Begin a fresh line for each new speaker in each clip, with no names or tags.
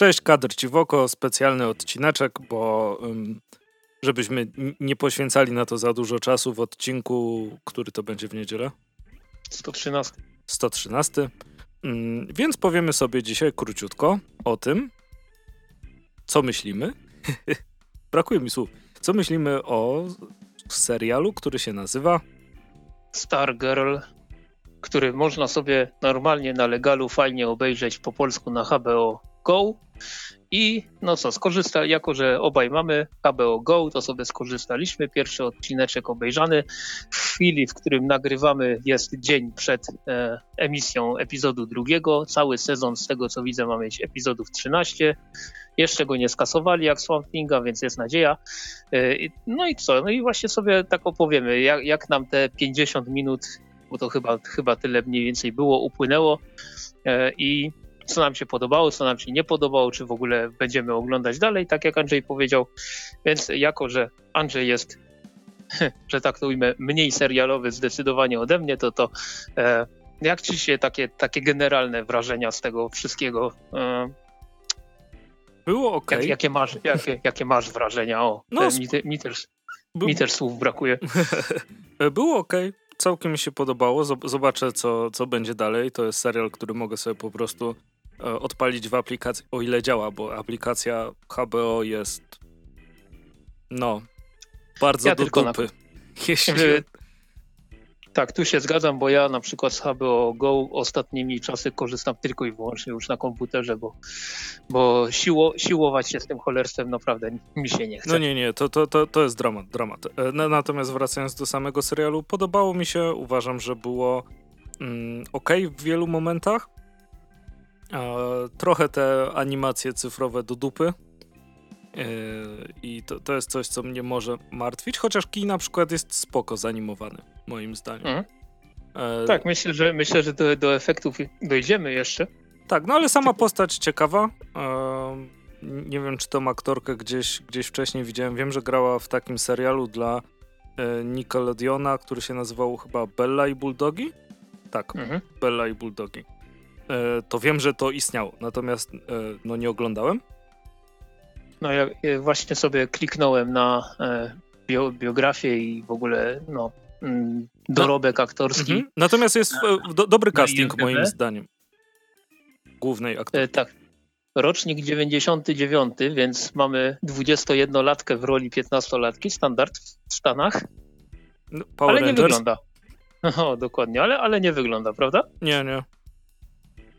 Cześć, kadr ci w oko, specjalny odcineczek, bo żebyśmy nie poświęcali na to za dużo czasu w odcinku, który to będzie w niedzielę?
113.
113. Um, więc powiemy sobie dzisiaj króciutko o tym, co myślimy. Brakuje mi słów. Co myślimy o serialu, który się nazywa
Stargirl, który można sobie normalnie na legalu fajnie obejrzeć po polsku na HBO Go. I no co, skorzysta, jako że obaj mamy HBO Go, to sobie skorzystaliśmy. Pierwszy odcineczek obejrzany. W chwili, w którym nagrywamy, jest dzień przed e, emisją epizodu drugiego. Cały sezon, z tego co widzę, ma mieć epizodów 13. Jeszcze go nie skasowali jak Swamp Thing'a, więc jest nadzieja. E, no i co? No i właśnie sobie tak opowiemy, jak, jak nam te 50 minut, bo to chyba, chyba tyle mniej więcej było, upłynęło. E, I co nam się podobało, co nam się nie podobało, czy w ogóle będziemy oglądać dalej, tak jak Andrzej powiedział. Więc jako, że Andrzej jest, że tak to ujmę, mniej serialowy zdecydowanie ode mnie, to to e, jak ci się takie, takie generalne wrażenia z tego wszystkiego? E,
Było ok. Jak,
jakie, masz, jakie, jakie masz wrażenia? O, no, mi, te, mi, też, By... mi też słów brakuje.
Było ok całkiem mi się podobało. Zobaczę, co, co będzie dalej. To jest serial, który mogę sobie po prostu odpalić w aplikacji, o ile działa, bo aplikacja HBO jest no, bardzo ja do dupy. Na... Jeśli...
Tak, tu się zgadzam, bo ja na przykład z HBO Go ostatnimi czasy korzystam tylko i wyłącznie już na komputerze, bo, bo siło, siłować się z tym cholerstwem naprawdę mi się nie chce.
No nie, nie, to, to, to, to jest dramat, dramat. E, natomiast wracając do samego serialu, podobało mi się, uważam, że było mm, ok w wielu momentach, trochę te animacje cyfrowe do dupy. E, I to, to jest coś, co mnie może martwić, chociaż kij na przykład jest spoko zanimowany, moim zdaniem. Mhm.
E... Tak, myślę, że myślę, że do, do efektów dojdziemy jeszcze.
Tak, no ale sama postać ciekawa. E... Nie wiem, czy tą aktorkę gdzieś, gdzieś wcześniej widziałem. Wiem, że grała w takim serialu dla e, Nickelodeona, który się nazywał chyba Bella i Bulldogi. Tak, mhm. Bella i Bulldogi. E, to wiem, że to istniało, natomiast e, no nie oglądałem.
No ja właśnie sobie kliknąłem na e, bio, biografię i w ogóle no, mm, dorobek no, aktorski. Mhm.
Natomiast jest do, dobry casting moim zdaniem. Głównej aktorki.
tak. Rocznik 99, więc mamy 21-latkę w roli 15-latki, standard w Stanach. No, ale Rangers. nie wygląda. O, dokładnie, ale, ale nie wygląda, prawda?
Nie, nie.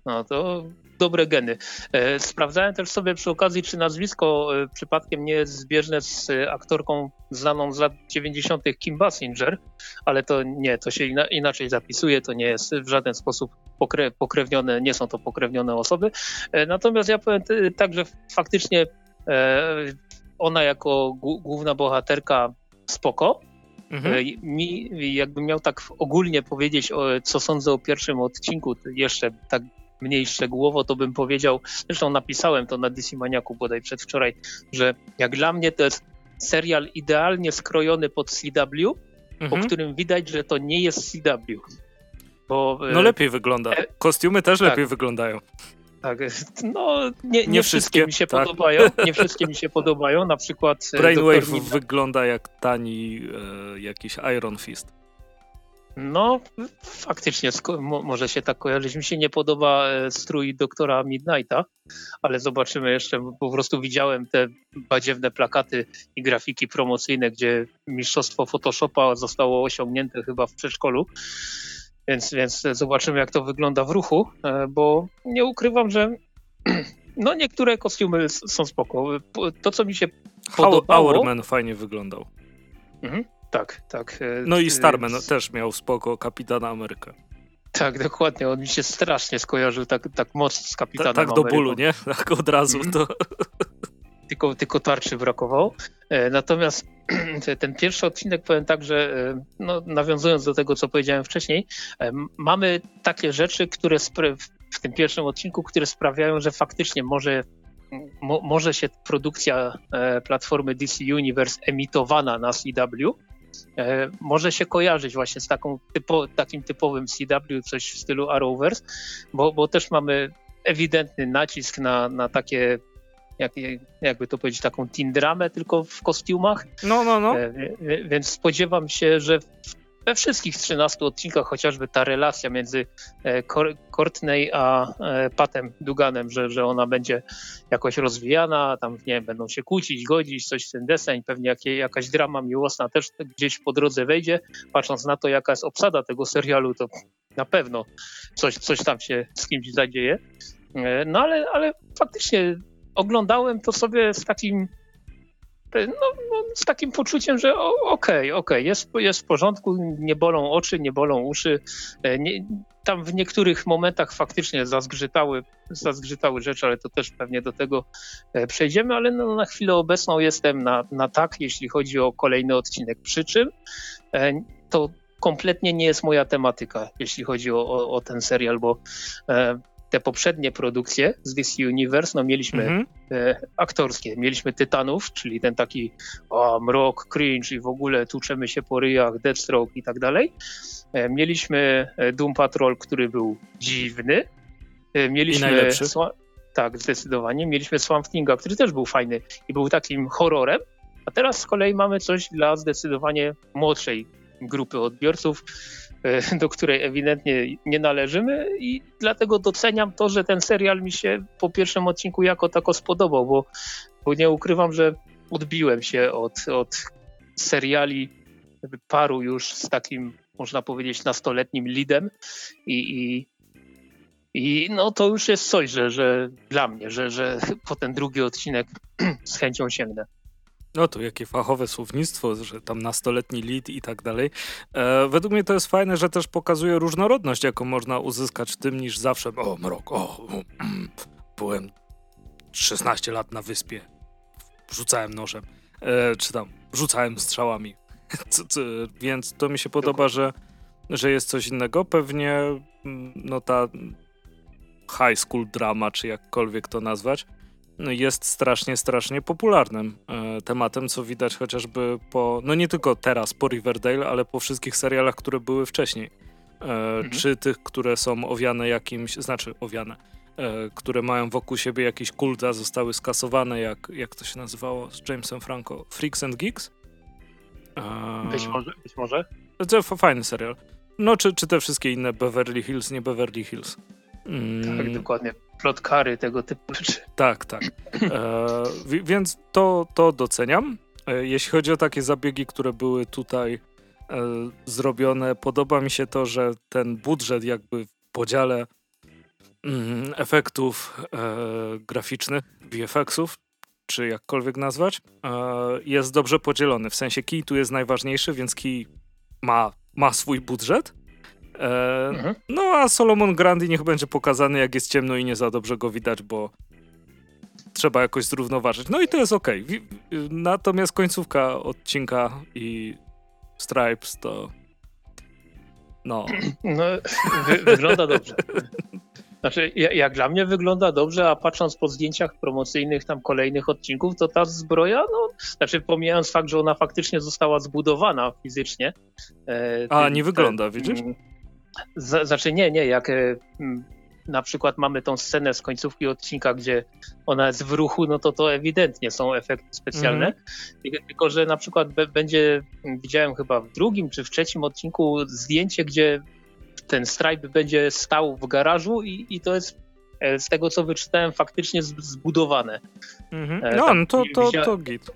No to dobre geny. E, sprawdzałem też sobie przy okazji, czy nazwisko e, przypadkiem nie jest zbieżne z aktorką znaną z lat 90. Kim Basinger, ale to nie, to się inaczej zapisuje, to nie jest w żaden sposób pokre, pokrewnione, nie są to pokrewnione osoby. E, natomiast ja powiem tak, że faktycznie ona jako główna bohaterka spoko, Mhm. Mi, jakbym miał tak ogólnie powiedzieć, co sądzę o pierwszym odcinku, jeszcze tak mniej szczegółowo, to bym powiedział, zresztą napisałem to na DC Maniaku bodaj przedwczoraj, że jak dla mnie to jest serial idealnie skrojony pod CW, mhm. po którym widać, że to nie jest CW.
Bo, no e, lepiej wygląda. E, Kostiumy też tak. lepiej wyglądają.
Tak, no nie, nie, nie wszystkie, mi się tak. podobają, nie wszystkie mi się podobają, na przykład...
E, Brainwave wygląda jak tani e, jakiś Iron Fist.
No, faktycznie może się tak kojarzyć. Mi się nie podoba e, strój doktora Midnighta, ale zobaczymy jeszcze. Po prostu widziałem te badziewne plakaty i grafiki promocyjne, gdzie mistrzostwo Photoshopa zostało osiągnięte chyba w przedszkolu. Więc, więc zobaczymy, jak to wygląda w ruchu, e, bo nie ukrywam, że no niektóre kostiumy są spoko. To, co mi się podobało...
Hourman fajnie wyglądał.
Mhm. Tak, tak.
E, no i Starman też miał spoko Kapitana Amerykę.
Tak, dokładnie. On mi się strasznie skojarzył tak, tak mocno z Kapitanem
Ta, Tak do bólu, nie? Tak od razu mm. to...
Tylko, tylko tarczy brakowało. E, natomiast ten pierwszy odcinek powiem tak, że e, no, nawiązując do tego, co powiedziałem wcześniej, mamy takie rzeczy, które w tym pierwszym odcinku, które sprawiają, że faktycznie może Mo, może się produkcja e, platformy DC Universe emitowana na CW E, może się kojarzyć właśnie z taką typo, takim typowym CW, coś w stylu Arrowverse, bo, bo też mamy ewidentny nacisk na, na takie jak, jakby to powiedzieć, taką teen dramę, tylko w kostiumach.
No, no, no.
Więc spodziewam się, że we wszystkich 13 odcinkach chociażby ta relacja między e, Courtney a e, Patem Duganem, że, że ona będzie jakoś rozwijana, tam nie wiem, będą się kłócić, godzić, coś w ten deseń, pewnie jakaś drama miłosna też gdzieś po drodze wejdzie. Patrząc na to, jaka jest obsada tego serialu, to na pewno coś, coś tam się z kimś zadzieje. E, no ale, ale faktycznie oglądałem to sobie z takim no, no, z takim poczuciem, że okej, okej, okay, jest, jest w porządku, nie bolą oczy, nie bolą uszy. E, nie, tam w niektórych momentach faktycznie zazgrzytały, zazgrzytały rzeczy, ale to też pewnie do tego e, przejdziemy, ale no, na chwilę obecną jestem na, na tak, jeśli chodzi o kolejny odcinek. Przy czym e, to kompletnie nie jest moja tematyka, jeśli chodzi o, o, o ten serial, bo te poprzednie produkcje z DC Universe, no mieliśmy mm -hmm. e, aktorskie, mieliśmy Tytanów, czyli ten taki o, mrok, cringe i w ogóle tuczemy się po ryjach, Deathstroke i tak dalej. E, mieliśmy e, Doom Patrol, który był dziwny.
E, mieliśmy...
tak, zdecydowanie. Mieliśmy Swamp Thinga, który też był fajny i był takim horrorem, a teraz z kolei mamy coś dla zdecydowanie młodszej grupy odbiorców, do której ewidentnie nie należymy i dlatego doceniam to, że ten serial mi się po pierwszym odcinku jako tako spodobał, bo, bo nie ukrywam, że odbiłem się od, od seriali paru już z takim, można powiedzieć, nastoletnim lidem i, i, i no to już jest coś, że, że dla mnie, że, że po ten drugi odcinek z chęcią sięgnę.
No to jakie fachowe słownictwo, że tam nastoletni lead i tak dalej. E, według mnie to jest fajne, że też pokazuje różnorodność, jaką można uzyskać w tym niż zawsze. O, mrok, o, mm, byłem 16 lat na wyspie, rzucałem nożem, e, czy tam rzucałem strzałami. C, c, więc to mi się podoba, że, że jest coś innego. Pewnie mm, no ta high school drama, czy jakkolwiek to nazwać, jest strasznie, strasznie popularnym e, tematem, co widać chociażby po, no nie tylko teraz po Riverdale, ale po wszystkich serialach, które były wcześniej. E, mhm. Czy tych, które są owiane jakimś, znaczy owiane, e, które mają wokół siebie jakiś kult, a zostały skasowane, jak, jak to się nazywało z Jamesem Franco? Freaks and Geeks?
Być może, być może.
To fajny serial. No, czy, czy te wszystkie inne Beverly Hills, nie Beverly Hills.
Mm. Tak, dokładnie. Plotkary, tego typu rzeczy.
Tak, tak. E, więc to, to doceniam. E, jeśli chodzi o takie zabiegi, które były tutaj e, zrobione, podoba mi się to, że ten budżet jakby w podziale mm, efektów e, graficznych, VFX-ów, czy jakkolwiek nazwać, e, jest dobrze podzielony. W sensie key tu jest najważniejszy, więc key ma, ma swój budżet, mhm. No a Solomon Grandi niech będzie pokazany, jak jest ciemno i nie za dobrze go widać, bo trzeba jakoś zrównoważyć. No i to jest ok. Natomiast końcówka odcinka i Stripes to. No.
no wy, wygląda dobrze. Znaczy, jak dla mnie wygląda dobrze, a patrząc po zdjęciach promocyjnych tam kolejnych odcinków, to ta zbroja, no, znaczy pomijając fakt, że ona faktycznie została zbudowana fizycznie.
E, a, nie wygląda, widzisz? Mm,
znaczy nie, nie, jak e, na przykład mamy tą scenę z końcówki odcinka, gdzie ona jest w ruchu, no to to ewidentnie są efekty specjalne. Mm. Tylko, że na przykład będzie, widziałem chyba w drugim czy w trzecim odcinku zdjęcie, gdzie ten Stripe będzie stał w garażu i, i to jest e, z tego co wyczytałem faktycznie zbudowane.
Mm -hmm. No, no to, to, to git.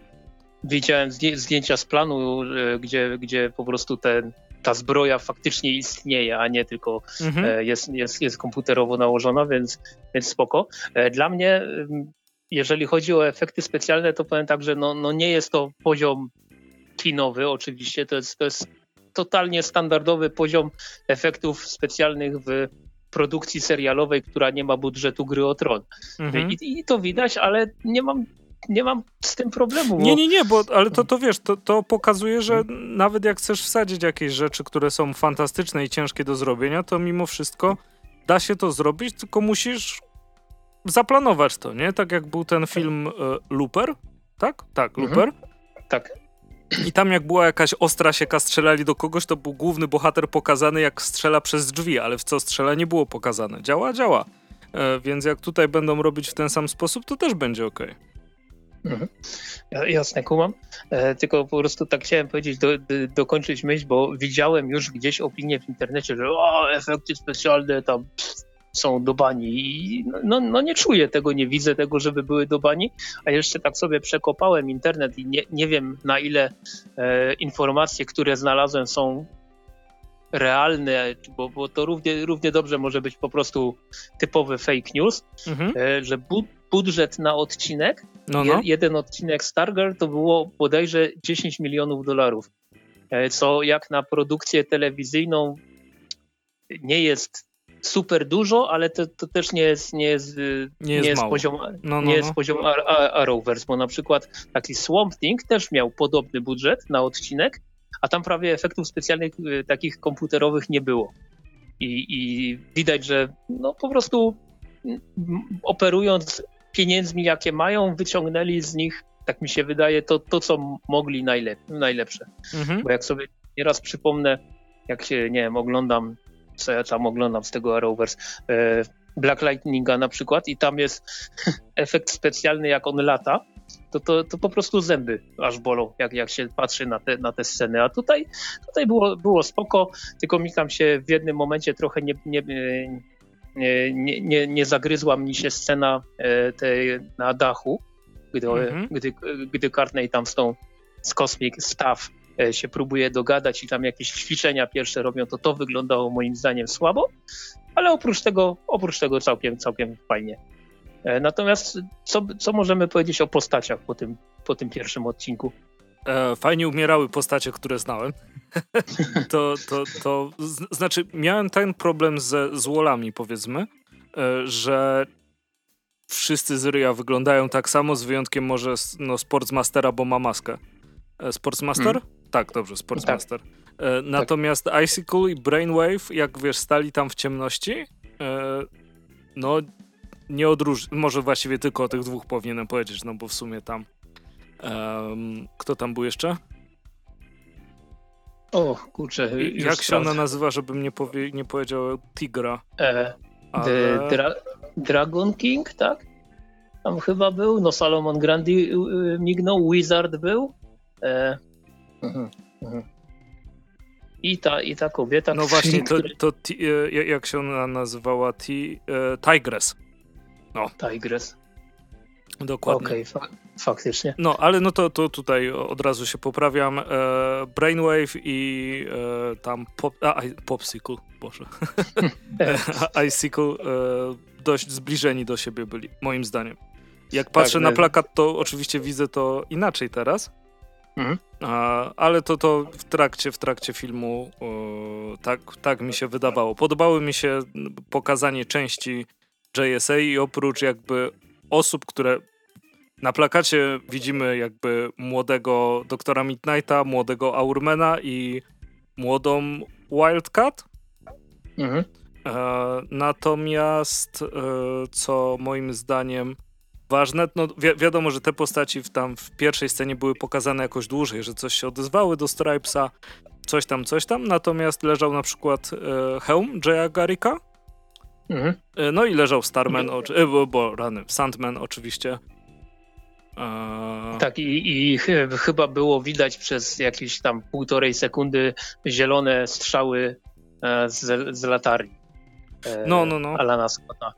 Widziałem zdjęcia z planu, gdzie, gdzie po prostu ten ta zbroja faktycznie istnieje, a nie tylko mhm. E, jest, jest, jest komputerowo nałożona, więc, więc spoko. E, dla mnie, jeżeli chodzi o efekty specjalne, to powiem tak, że no, no nie jest to poziom kinowy, oczywiście, to jest, to jest totalnie standardowy poziom efektów specjalnych w produkcji serialowej, która nie ma budżetu gry o tron. Mhm. I, I, to widać, ale nie mam nie mam z tym problemu.
Bo... Nie, nie, nie, bo, ale to, to wiesz, to, to pokazuje, że nawet jak chcesz wsadzić jakieś rzeczy, które są fantastyczne i ciężkie do zrobienia, to mimo wszystko da się to zrobić, tylko musisz zaplanować to, nie? Tak jak był ten film e, Looper, tak? Tak, mhm. Looper.
Tak.
I tam jak była jakaś ostra sieka, strzelali do kogoś, to był główny bohater pokazany jak strzela przez drzwi, ale w co strzela nie było pokazane. Działa, działa. E, więc jak tutaj będą robić w ten sam sposób, to też będzie ok.
Mhm. Jasne, kumam. E, tylko po prostu tak chciałem powiedzieć, do, do, dokończyć myśl, bo widziałem już gdzieś opinię w internecie, że o, efekty specjalne tam są do bani i no, no nie czuję tego, nie widzę tego, żeby były do bani, a jeszcze tak sobie przekopałem internet i nie, nie wiem na ile e, informacje, które znalazłem są realne, bo, bo to równie, równie dobrze może być po prostu typowy fake news, mhm. E, że bu budżet na odcinek, no, no. jeden odcinek Stargirl to było bodajże 10 milionów dolarów, e, co jak na produkcję telewizyjną nie jest super dużo, ale to, to też nie jest, nie jest, nie jest, nie jest poziom, no, no, nie jest no. poziom Arrowverse, bo na przykład taki Swamp Thing też miał podobny budżet na odcinek, a tam prawie efektów specjalnych y, takich komputerowych nie było. I, i widać, że no po prostu operując pieniędzmi, jakie mają, wyciągnęli z nich, tak mi się wydaje, to, to co mogli najlep najlepsze. Mhm. Bo jak sobie nieraz przypomnę, jak się, nie wiem, oglądam, co ja tam oglądam z tego Arrowverse, e, Black Lightninga na przykład i tam jest efekt specjalny, jak on lata, to, to, to po prostu zęby aż bolą, jak, jak się patrzy na te, na te sceny. A tutaj, tutaj było, było spoko, tylko mi tam się w jednym momencie trochę nie, nie, nie, nie, nie zagryzła mi się scena e, tej na dachu, gdy, mhm. gdy, gdy Cartney tam z tą z Cosmic Staff e, się próbuje dogadać i tam jakieś ćwiczenia pierwsze robią, to to wyglądało moim zdaniem słabo, ale oprócz tego, oprócz tego całkiem, całkiem fajnie. E, natomiast co, co możemy powiedzieć o postaciach po tym, po tym pierwszym odcinku?
E, fajnie umierały postacie, które znałem. to, to, to znaczy, miałem ten problem ze, z Wallami, powiedzmy, e, że wszyscy z Ryja wyglądają tak samo, z wyjątkiem może no, Sportsmastera, bo ma maskę. Sportsmaster? Hmm. Tak, dobrze, Sportsmaster. Tak. Natomiast tak. Icicle i Brainwave, jak wiesz, stali tam w ciemności, no nie odróż... Może właściwie tylko o tych dwóch powinienem powiedzieć, no bo w sumie tam... Um, kto tam był jeszcze?
O, kurczę.
Jak się ona nazywa, żebym nie, powie... nie powiedział Tigra? E,
ale... dra Dragon King, tak? Tam chyba był. No Salomon Grandi y, y, mignął, Wizard był. E, uh -huh. I ta, I ta kobieta.
No właśnie, to, to e, jak się ona nazywała? Ti, e, Tigress.
No. Tigres.
Dokładnie.
Okej, okay, fa faktycznie.
No, ale no to, to tutaj od razu się poprawiam. E, Brainwave i e, tam pop, a, Popsicle, boże. Icicle e, dość zbliżeni do siebie byli, moim zdaniem. Jak patrzę tak, na plakat, to oczywiście widzę to inaczej teraz. Mhm. A, ale to, to w trakcie, w trakcie filmu o, tak, tak mi się wydawało. Podobały mi się pokazanie części JSA i oprócz jakby osób, które na plakacie widzimy jakby młodego doktora Midnighta, młodego Aurmana i młodą Wildcat. Mhm. E, natomiast e, co moim zdaniem ważne, no wi wiadomo, że te postaci w, tam w pierwszej scenie były pokazane jakoś dłużej, że coś się odezwały do Stripesa, coś tam, coś tam, natomiast leżał na przykład e, hełm Jaya Garricka, Mhm. E, no i leżał Starman, oczy, e, bo, bo rany, Sandman oczywiście.
E... Tak, i, i ch chyba było widać przez jakieś tam półtorej sekundy zielone strzały e, z, z latarni.
E, no, no, no.
Alana Scotta.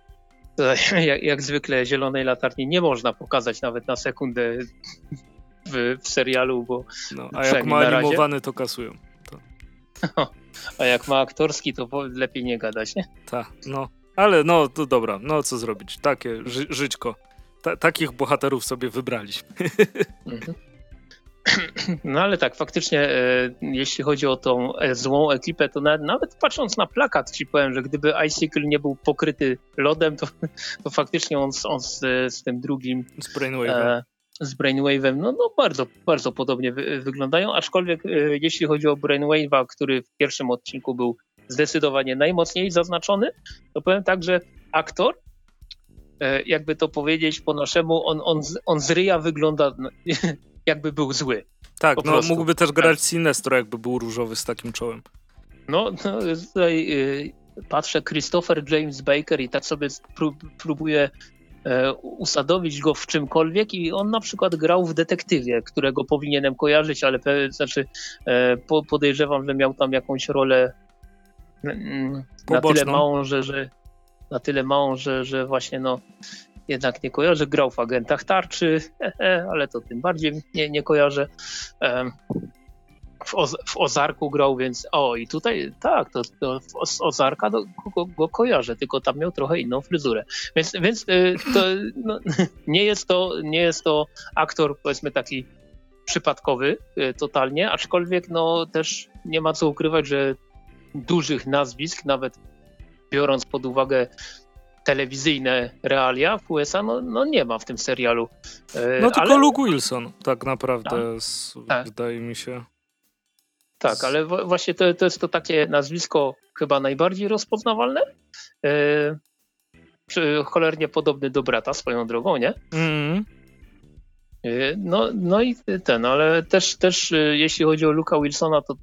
Jak, jak, zwykle zielonej latarni nie można pokazać nawet na sekundę w, w serialu, bo
no, a jak ma animowany to kasują. To.
a jak ma aktorski to lepiej nie gadać, nie?
Tak, no. Ale no, to dobra, no co zrobić? Takie ży żyćko. Ta takich bohaterów sobie wybraliśmy. Mhm.
No ale tak, faktycznie, e, jeśli chodzi o tą e, złą ekipę, to nawet, nawet, patrząc na plakat ci powiem, że gdyby Icicle nie był pokryty lodem, to, to faktycznie on, on z, z, tym drugim...
Z Brainwave'em. E,
z Brainwave'em, no, no bardzo, bardzo podobnie wy, wyglądają, aczkolwiek e, jeśli chodzi o Brainwave'a, który w pierwszym odcinku był zdecydowanie najmocniej zaznaczony, to powiem tak, że aktor, e, jakby to powiedzieć po naszemu, on, on, on z ryja wygląda jakby był zły.
Tak, no prostu. mógłby też grać Sinestro, jakby był różowy z takim czołem.
No, no tutaj y, patrzę Christopher James Baker i tak sobie prób, próbuję e, usadowić go w czymkolwiek i on na przykład grał w detektywie, którego powinienem kojarzyć, ale znaczy e, po, podejrzewam, że miał tam jakąś rolę na tyle małą, że, że na tyle małą, że, że właśnie no jednak nie kojarzę. Grał w agentach tarczy, ale to tym bardziej nie, nie kojarzę. W, Oz w Ozarku grał, więc o i tutaj tak, to, to z Ozarka do, go, go, kojarzę, tylko tam miał trochę inną fryzurę. Więc, więc y, to, no, nie, jest to, nie jest to aktor powiedzmy taki przypadkowy y, totalnie, aczkolwiek no też nie ma co ukrywać, że dużych nazwisk, nawet biorąc pod uwagę telewizyjne realia w USA, no, no nie ma w tym serialu.
E, no tylko ale... Luke Wilson tak naprawdę, tak. tak. wydaje mi się.
Tak, ale właśnie to, to jest to takie nazwisko chyba najbardziej rozpoznawalne. E, cholernie podobny do brata swoją drogą, nie? Mm. No, no i ten, ale też, też jeśli chodzi o Luka Wilsona, to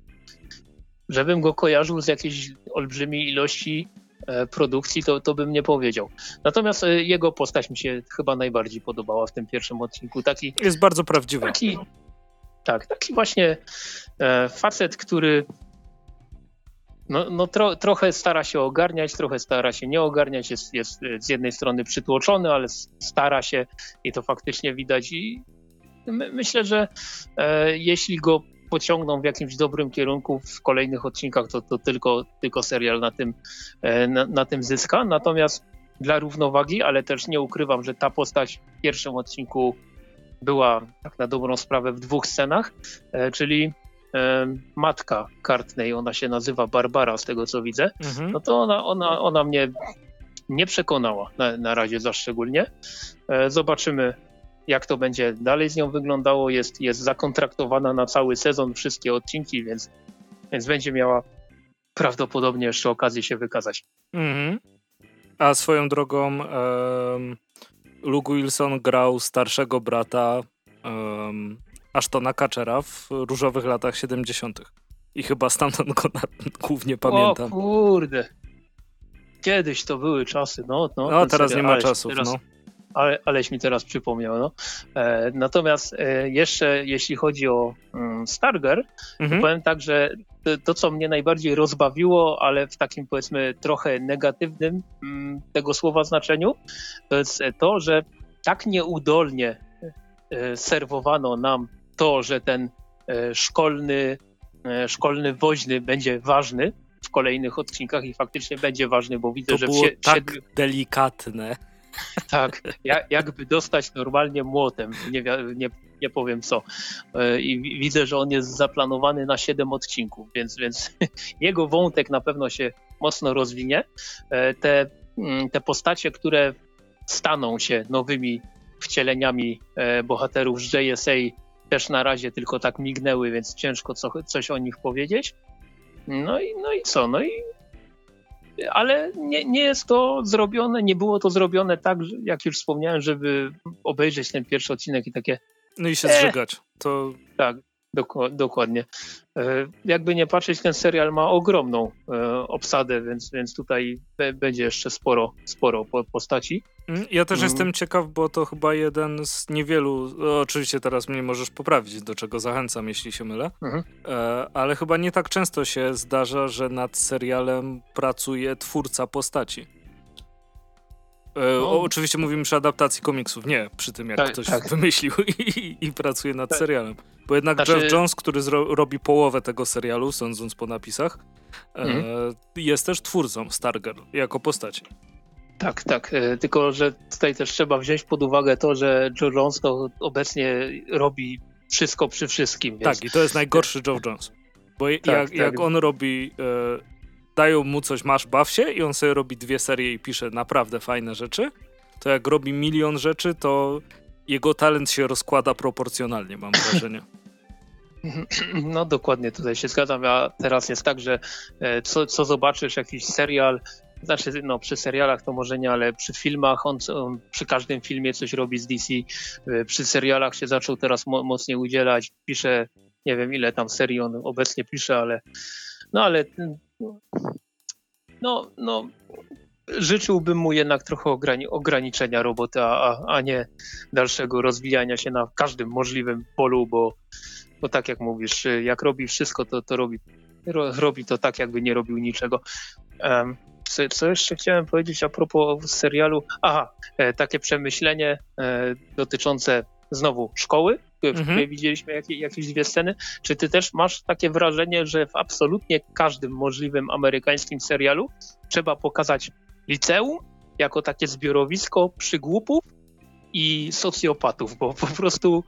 żebym go kojarzył z jakiejś olbrzymiej ilości E, produkcji, to, to bym nie powiedział. Natomiast e, jego postać mi się chyba najbardziej podobała w tym pierwszym odcinku. Taki,
Jest bardzo prawdziwy.
Taki, tak, taki właśnie e, facet, który no, no tro, trochę stara się ogarniać, trochę stara się nie ogarniać, jest, jest z jednej strony przytłoczony, ale stara się i to faktycznie widać i my, myślę, że e, jeśli go pociągną w jakimś dobrym kierunku w kolejnych odcinkach, to, to tylko, tylko serial na tym, e, na, na tym zyska. Natomiast dla równowagi, ale też nie ukrywam, że ta postać w pierwszym odcinku była tak na dobrą sprawę w dwóch scenach, e, czyli e, matka Kartnej, ona się nazywa Barbara z tego co widzę, mhm. no to ona, ona, ona mnie nie przekonała na, na razie za szczególnie. Zobaczymy jak to będzie dalej z nią wyglądało. Jest, jest zakontraktowana na cały sezon, wszystkie odcinki, więc, więc będzie miała prawdopodobnie jeszcze okazję się wykazać. Mhm.
A swoją drogą um, Luke Wilson grał starszego brata um, Ashtona Kachera w różowych latach 70. I chyba stamtąd go na, głównie pamiętam.
O kurde. Kiedyś to były czasy, no.
No, no teraz nie ma czasów, teraz, no
ale, aleś mi teraz przypomniał. No. E, natomiast e, jeszcze jeśli chodzi o mm, Starger, mhm. powiem tak, że to, to, co mnie najbardziej rozbawiło, ale w takim powiedzmy trochę negatywnym mm, tego słowa znaczeniu, to jest to, że tak nieudolnie e, serwowano nam to, że ten e, szkolny, e, szkolny woźny będzie ważny w kolejnych odcinkach i faktycznie będzie ważny, bo widzę,
to
że
było w tak delikatne.
Tak, jakby dostać normalnie młotem, nie, nie, nie powiem co. E, I widzę, że on jest zaplanowany na 7 odcinków, więc, więc jego wątek na pewno się mocno rozwinie. E, te, mm, te postacie, które staną się nowymi wcieleniami e, bohaterów z JSA też na razie tylko tak mignęły, więc ciężko co, coś o nich powiedzieć. No i, no i co? No i ale nie, nie jest to zrobione, nie było to zrobione tak, jak już wspomniałem, żeby obejrzeć ten pierwszy odcinek i takie.
No i się e, zżygać. To...
Tak, dokładnie. E, jakby nie patrzeć, ten serial ma ogromną e, obsadę, więc, więc tutaj będzie jeszcze sporo, sporo postaci.
Mm, ja też mm. jestem ciekaw, bo to chyba jeden z niewielu, oczywiście teraz mnie możesz poprawić, do czego zachęcam, jeśli się mylę, mhm. E, ale chyba nie tak często się zdarza, że nad serialem pracuje twórca postaci. No. oczywiście mówimy przy adaptacji komiksów, nie przy tym, jak tak, ktoś tak. wymyślił i, i, pracuje nad tak. serialem. Bo jednak znaczy... Jeff Jones, który robi połowę tego serialu, sądząc po napisach, mhm. e, jest też twórcą Stargirl jako postaci.
Tak, tak. E, tylko, że tutaj też trzeba wziąć pod uwagę to, że Joe Jones to obecnie robi wszystko przy wszystkim.
Więc... Tak, i to jest najgorszy Joe Jones. Bo tak, jak, tak. jak on robi e, dają mu coś, masz, baw się i on sobie robi dwie serie i pisze naprawdę fajne rzeczy, to jak robi milion rzeczy, to jego talent się rozkłada proporcjonalnie, mam wrażenie.
No dokładnie, tutaj się zgadzam. A teraz jest tak, że e, co, co zobaczysz, jakiś serial, znaczy no przy serialach to może nie, ale przy filmach, on, on przy każdym filmie coś robi z DC, e, przy serialach się zaczął teraz mo mocniej udzielać, pisze, nie wiem ile tam serii on obecnie pisze, ale no ale no, no, życzyłbym mu jednak trochę ograni ograniczenia roboty, a, a nie dalszego rozwijania się na każdym możliwym polu, bo, bo tak jak mówisz, jak robi wszystko, to, to robi, ro, robi to tak, jakby nie robił niczego. Um, co, co, jeszcze chciałem powiedzieć a propos serialu? Aha, e, takie przemyślenie e, dotyczące znowu szkoły, w mhm. której widzieliśmy jakieś, jakieś dwie sceny. Czy ty też masz takie wrażenie, że w absolutnie każdym możliwym amerykańskim serialu trzeba pokazać liceum jako takie zbiorowisko przygłupów i socjopatów, bo po prostu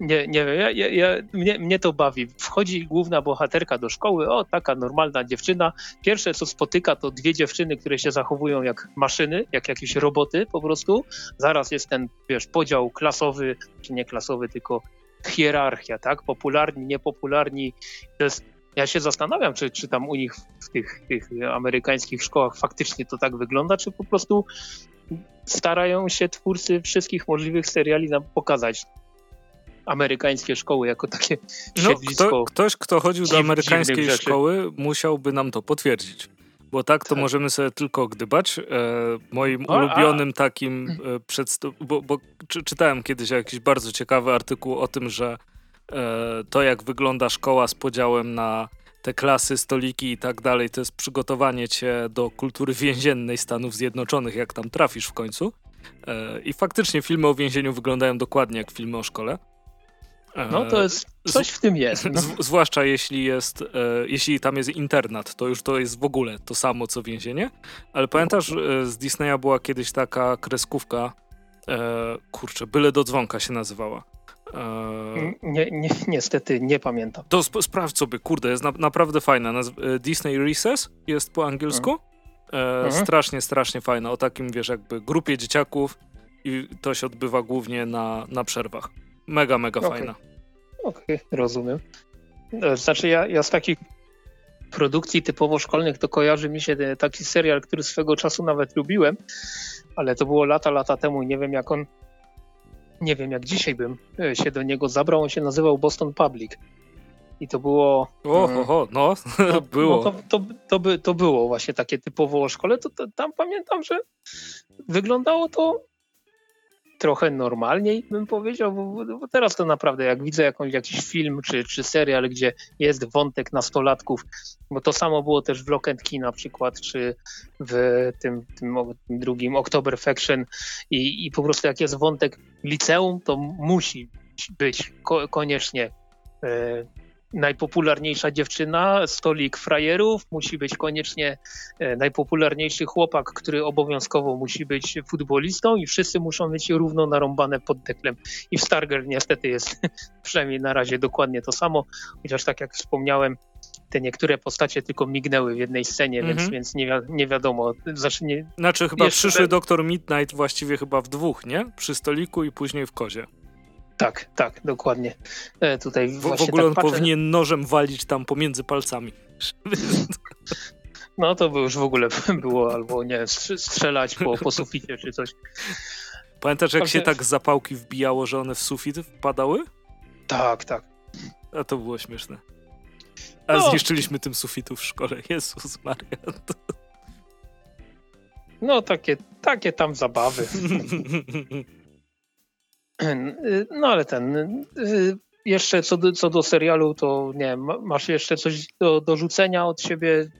nie, nie wiem, ja, ja, ja, mnie, mnie to bawi. Wchodzi główna bohaterka do szkoły, o taka normalna dziewczyna. Pierwsze co spotyka to dwie dziewczyny, które się zachowują jak maszyny, jak jakieś roboty po prostu. Zaraz jest ten, wiesz, podział klasowy, czy nie klasowy, tylko hierarchia, tak? Popularni, niepopularni. Jest, ja się zastanawiam, czy, czy tam u nich w tych, tych amerykańskich szkołach faktycznie to tak wygląda, czy po prostu starają się twórcy wszystkich możliwych seriali nam pokazać amerykańskie szkoły jako takie no,
kto, ktoś, kto chodził do amerykańskiej szkoły, musiałby nam to potwierdzić. Bo tak to tak. możemy sobie tylko gdybać. E, moim ulubionym a. takim e, przedstaw... Bo, bo czy, czytałem kiedyś jakiś bardzo ciekawy artykuł o tym, że e, to jak wygląda szkoła z podziałem na te klasy, stoliki i tak dalej, to jest przygotowanie cię do kultury więziennej Stanów Zjednoczonych, jak tam trafisz w końcu. E, I faktycznie filmy o więzieniu wyglądają dokładnie jak filmy o szkole.
No to jest, coś w tym jest. No.
zwłaszcza jeśli jest, e, jeśli tam jest internat, to już to jest w ogóle to samo co więzienie. Ale pamiętasz, e, z Disneya była kiedyś taka kreskówka, e, kurczę, byle do dzwonka się nazywała.
E, nie, nie, niestety nie pamiętam.
To sp sprawdź sobie, kurde, jest na, naprawdę fajna. Naz e, Disney Recess jest po angielsku. E, mhm. Strasznie, strasznie fajna. O takim, wiesz, jakby grupie dzieciaków i to się odbywa głównie na, na przerwach. Mega, mega okay. fajna.
Okej, okay, rozumiem. E, znaczy ja, ja z takich produkcji typowo szkolnych to kojarzy mi się taki serial, który swego czasu nawet lubiłem, ale to było lata, lata temu nie wiem jak on, nie wiem jak dzisiaj bym e, się do niego zabrał, on się nazywał Boston Public. I to było.
O, mm, ho, no, no, było.
No to, to, to, by, to było właśnie takie typowo o szkole. To, to, tam pamiętam, że wyglądało to trochę normalniej, bym powiedział, bo, bo, teraz to naprawdę, jak widzę jakąś, jakiś film czy, czy serial, gdzie jest wątek nastolatków, bo to samo było też w Key na przykład, czy w tym, tym, tym drugim October Faction i, i po prostu jak jest wątek liceum, to musi być ko koniecznie e, najpopularniejsza dziewczyna, stolik frajerów, musi być koniecznie e, najpopularniejszy chłopak, który obowiązkowo musi być futbolistą i wszyscy muszą mieć równo narąbane pod deklem. I w Stargirl niestety jest przynajmniej na razie dokładnie to samo, chociaż tak jak wspomniałem, te niektóre postacie tylko mignęły w jednej scenie, mm -hmm. więc, mhm. więc nie, wi nie wiadomo.
Znaczy, nie, znaczy chyba przyszły doktor Midnight właściwie chyba w dwóch, nie? Przy stoliku i później w kozie.
Tak, tak, dokładnie. E, tutaj
w, w ogóle
tak
on powinien nożem walić tam pomiędzy palcami.
No to by już w ogóle było, albo nie, strzelać po, po suficie czy coś.
Pamiętasz, jak się tak zapałki wbijało, że one w sufit wpadały?
Tak, tak.
A to było śmieszne. A no. zniszczyliśmy tym sufitu w szkole. Jezus Maria.
No takie, takie tam zabawy. No ale ten. Y, jeszcze co do, co do serialu, to nie wiem, masz jeszcze coś do, do rzucenia od siebie?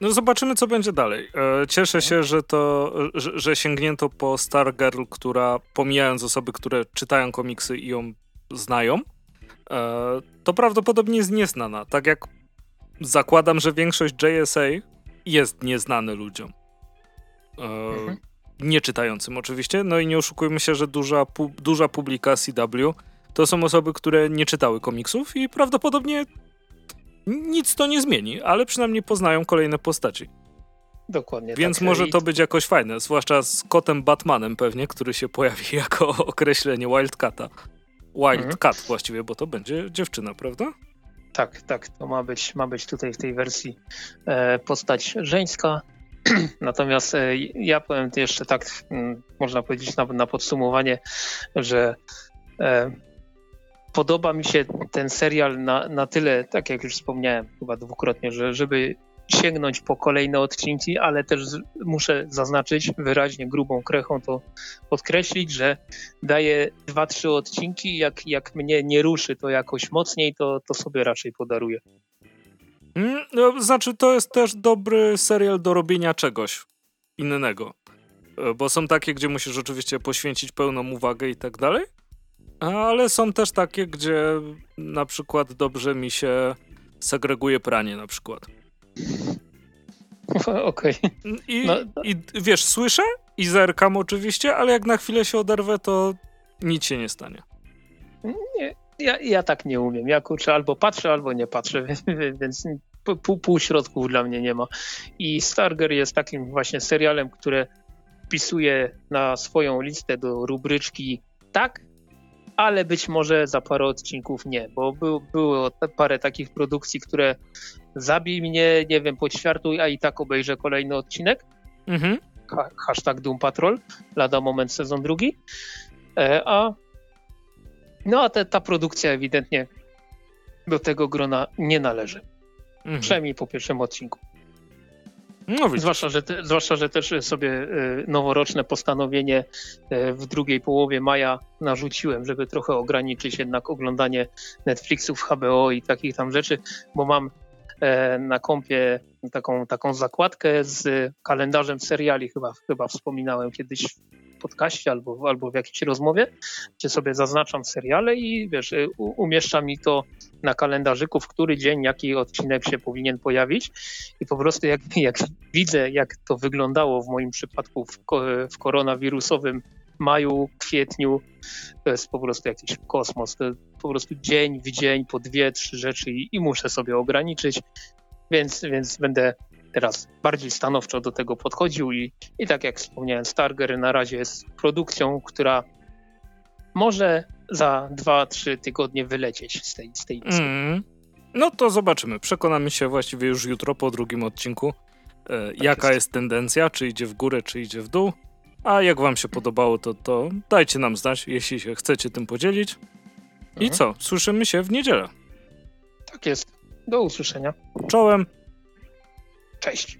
No zobaczymy, co będzie dalej. E, cieszę się, że to, że, że sięgnięto po Stargirl, która pomijając osoby, które czytają komiksy i ją znają, e, to prawdopodobnie jest nieznana. Tak jak zakładam, że większość JSA jest nieznany ludziom. E, mhm nieczytającym oczywiście. No i nie oszukujmy się, że duża, pu duża publika CW to są osoby, które nie czytały komiksów i prawdopodobnie nic to nie zmieni, ale przynajmniej poznają kolejne postaci.
Dokładnie.
Więc tak. może to być jakoś fajne, zwłaszcza z kotem Batmanem pewnie, który się pojawi jako określenie Wildcata. Wildcat mhm. właściwie, bo to będzie dziewczyna, prawda?
Tak, tak, to ma być, ma być tutaj w tej wersji e, postać żeńska. Natomiast e, ja powiem jeszcze tak, mm, można powiedzieć na, na podsumowanie, że e, podoba mi się ten serial na, na tyle, tak jak już wspomniałem chyba dwukrotnie, że żeby sięgnąć po kolejne odcinki, ale też muszę zaznaczyć wyraźnie grubą krechą to podkreślić, że daję dwa, trzy odcinki, jak, jak mnie nie ruszy to jakoś mocniej, to, to sobie raczej podaruję.
Mm, no, znaczy, to jest też dobry serial do robienia czegoś innego. E, bo są takie, gdzie musisz oczywiście poświęcić pełną uwagę i tak dalej, ale są też takie, gdzie na przykład dobrze mi się segreguje pranie na przykład.
Okej. Okay.
I, no. I wiesz, słyszę i zerkam oczywiście, ale jak na chwilę się oderwę, to nic się nie stanie.
Nie, ja, ja tak nie umiem. Ja kurczę albo patrzę, albo nie patrzę, więc pół, pół środków dla mnie nie ma. I Starger jest takim właśnie serialem, które wpisuje na swoją listę do rubryczki tak, ale być może za parę odcinków nie, bo był, było parę takich produkcji, które zabij mnie, nie wiem, podświartuj, a i tak obejrzę kolejny odcinek. Mhm. Ha, hashtag Doom Patrol, lada moment sezon drugi. E, a no a te, ta produkcja ewidentnie do tego grona nie należy. Mhm. Przynajmniej po pierwszym odcinku. No, zwłaszcza, że te, zwłaszcza, że też sobie e, noworoczne postanowienie e, w drugiej połowie maja narzuciłem, żeby trochę ograniczyć jednak oglądanie Netflixów, HBO i takich tam rzeczy, bo mam e, na kompie taką, taką zakładkę z kalendarzem seriali, chyba, chyba wspominałem kiedyś podcaście albo, albo w jakiejś rozmowie, gdzie sobie zaznaczam seriale i wiesz, umieszcza mi to na kalendarzyku, w który dzień jaki odcinek się powinien pojawić. I po prostu jak, jak widzę, jak to wyglądało w moim przypadku w, w koronawirusowym maju, kwietniu, to jest po prostu jakiś kosmos. To po prostu dzień w dzień po dwie, trzy rzeczy i, i muszę sobie ograniczyć, więc, więc będę teraz bardziej stanowczo do tego podchodził i, i tak jak wspomniałem, Starger na razie jest produkcją, która może za 2-3 tygodnie wylecieć z tej, z tej listy. Mm.
No to zobaczymy. Przekonamy się właściwie już jutro po drugim odcinku, e, tak jaka jest. jest tendencja, czy idzie w górę, czy idzie w dół. A jak wam się podobało, to, to dajcie nam znać, jeśli się chcecie tym podzielić. I mhm. co? Słyszymy się w niedzielę.
Tak jest. Do usłyszenia.
Czołem.
Cześć.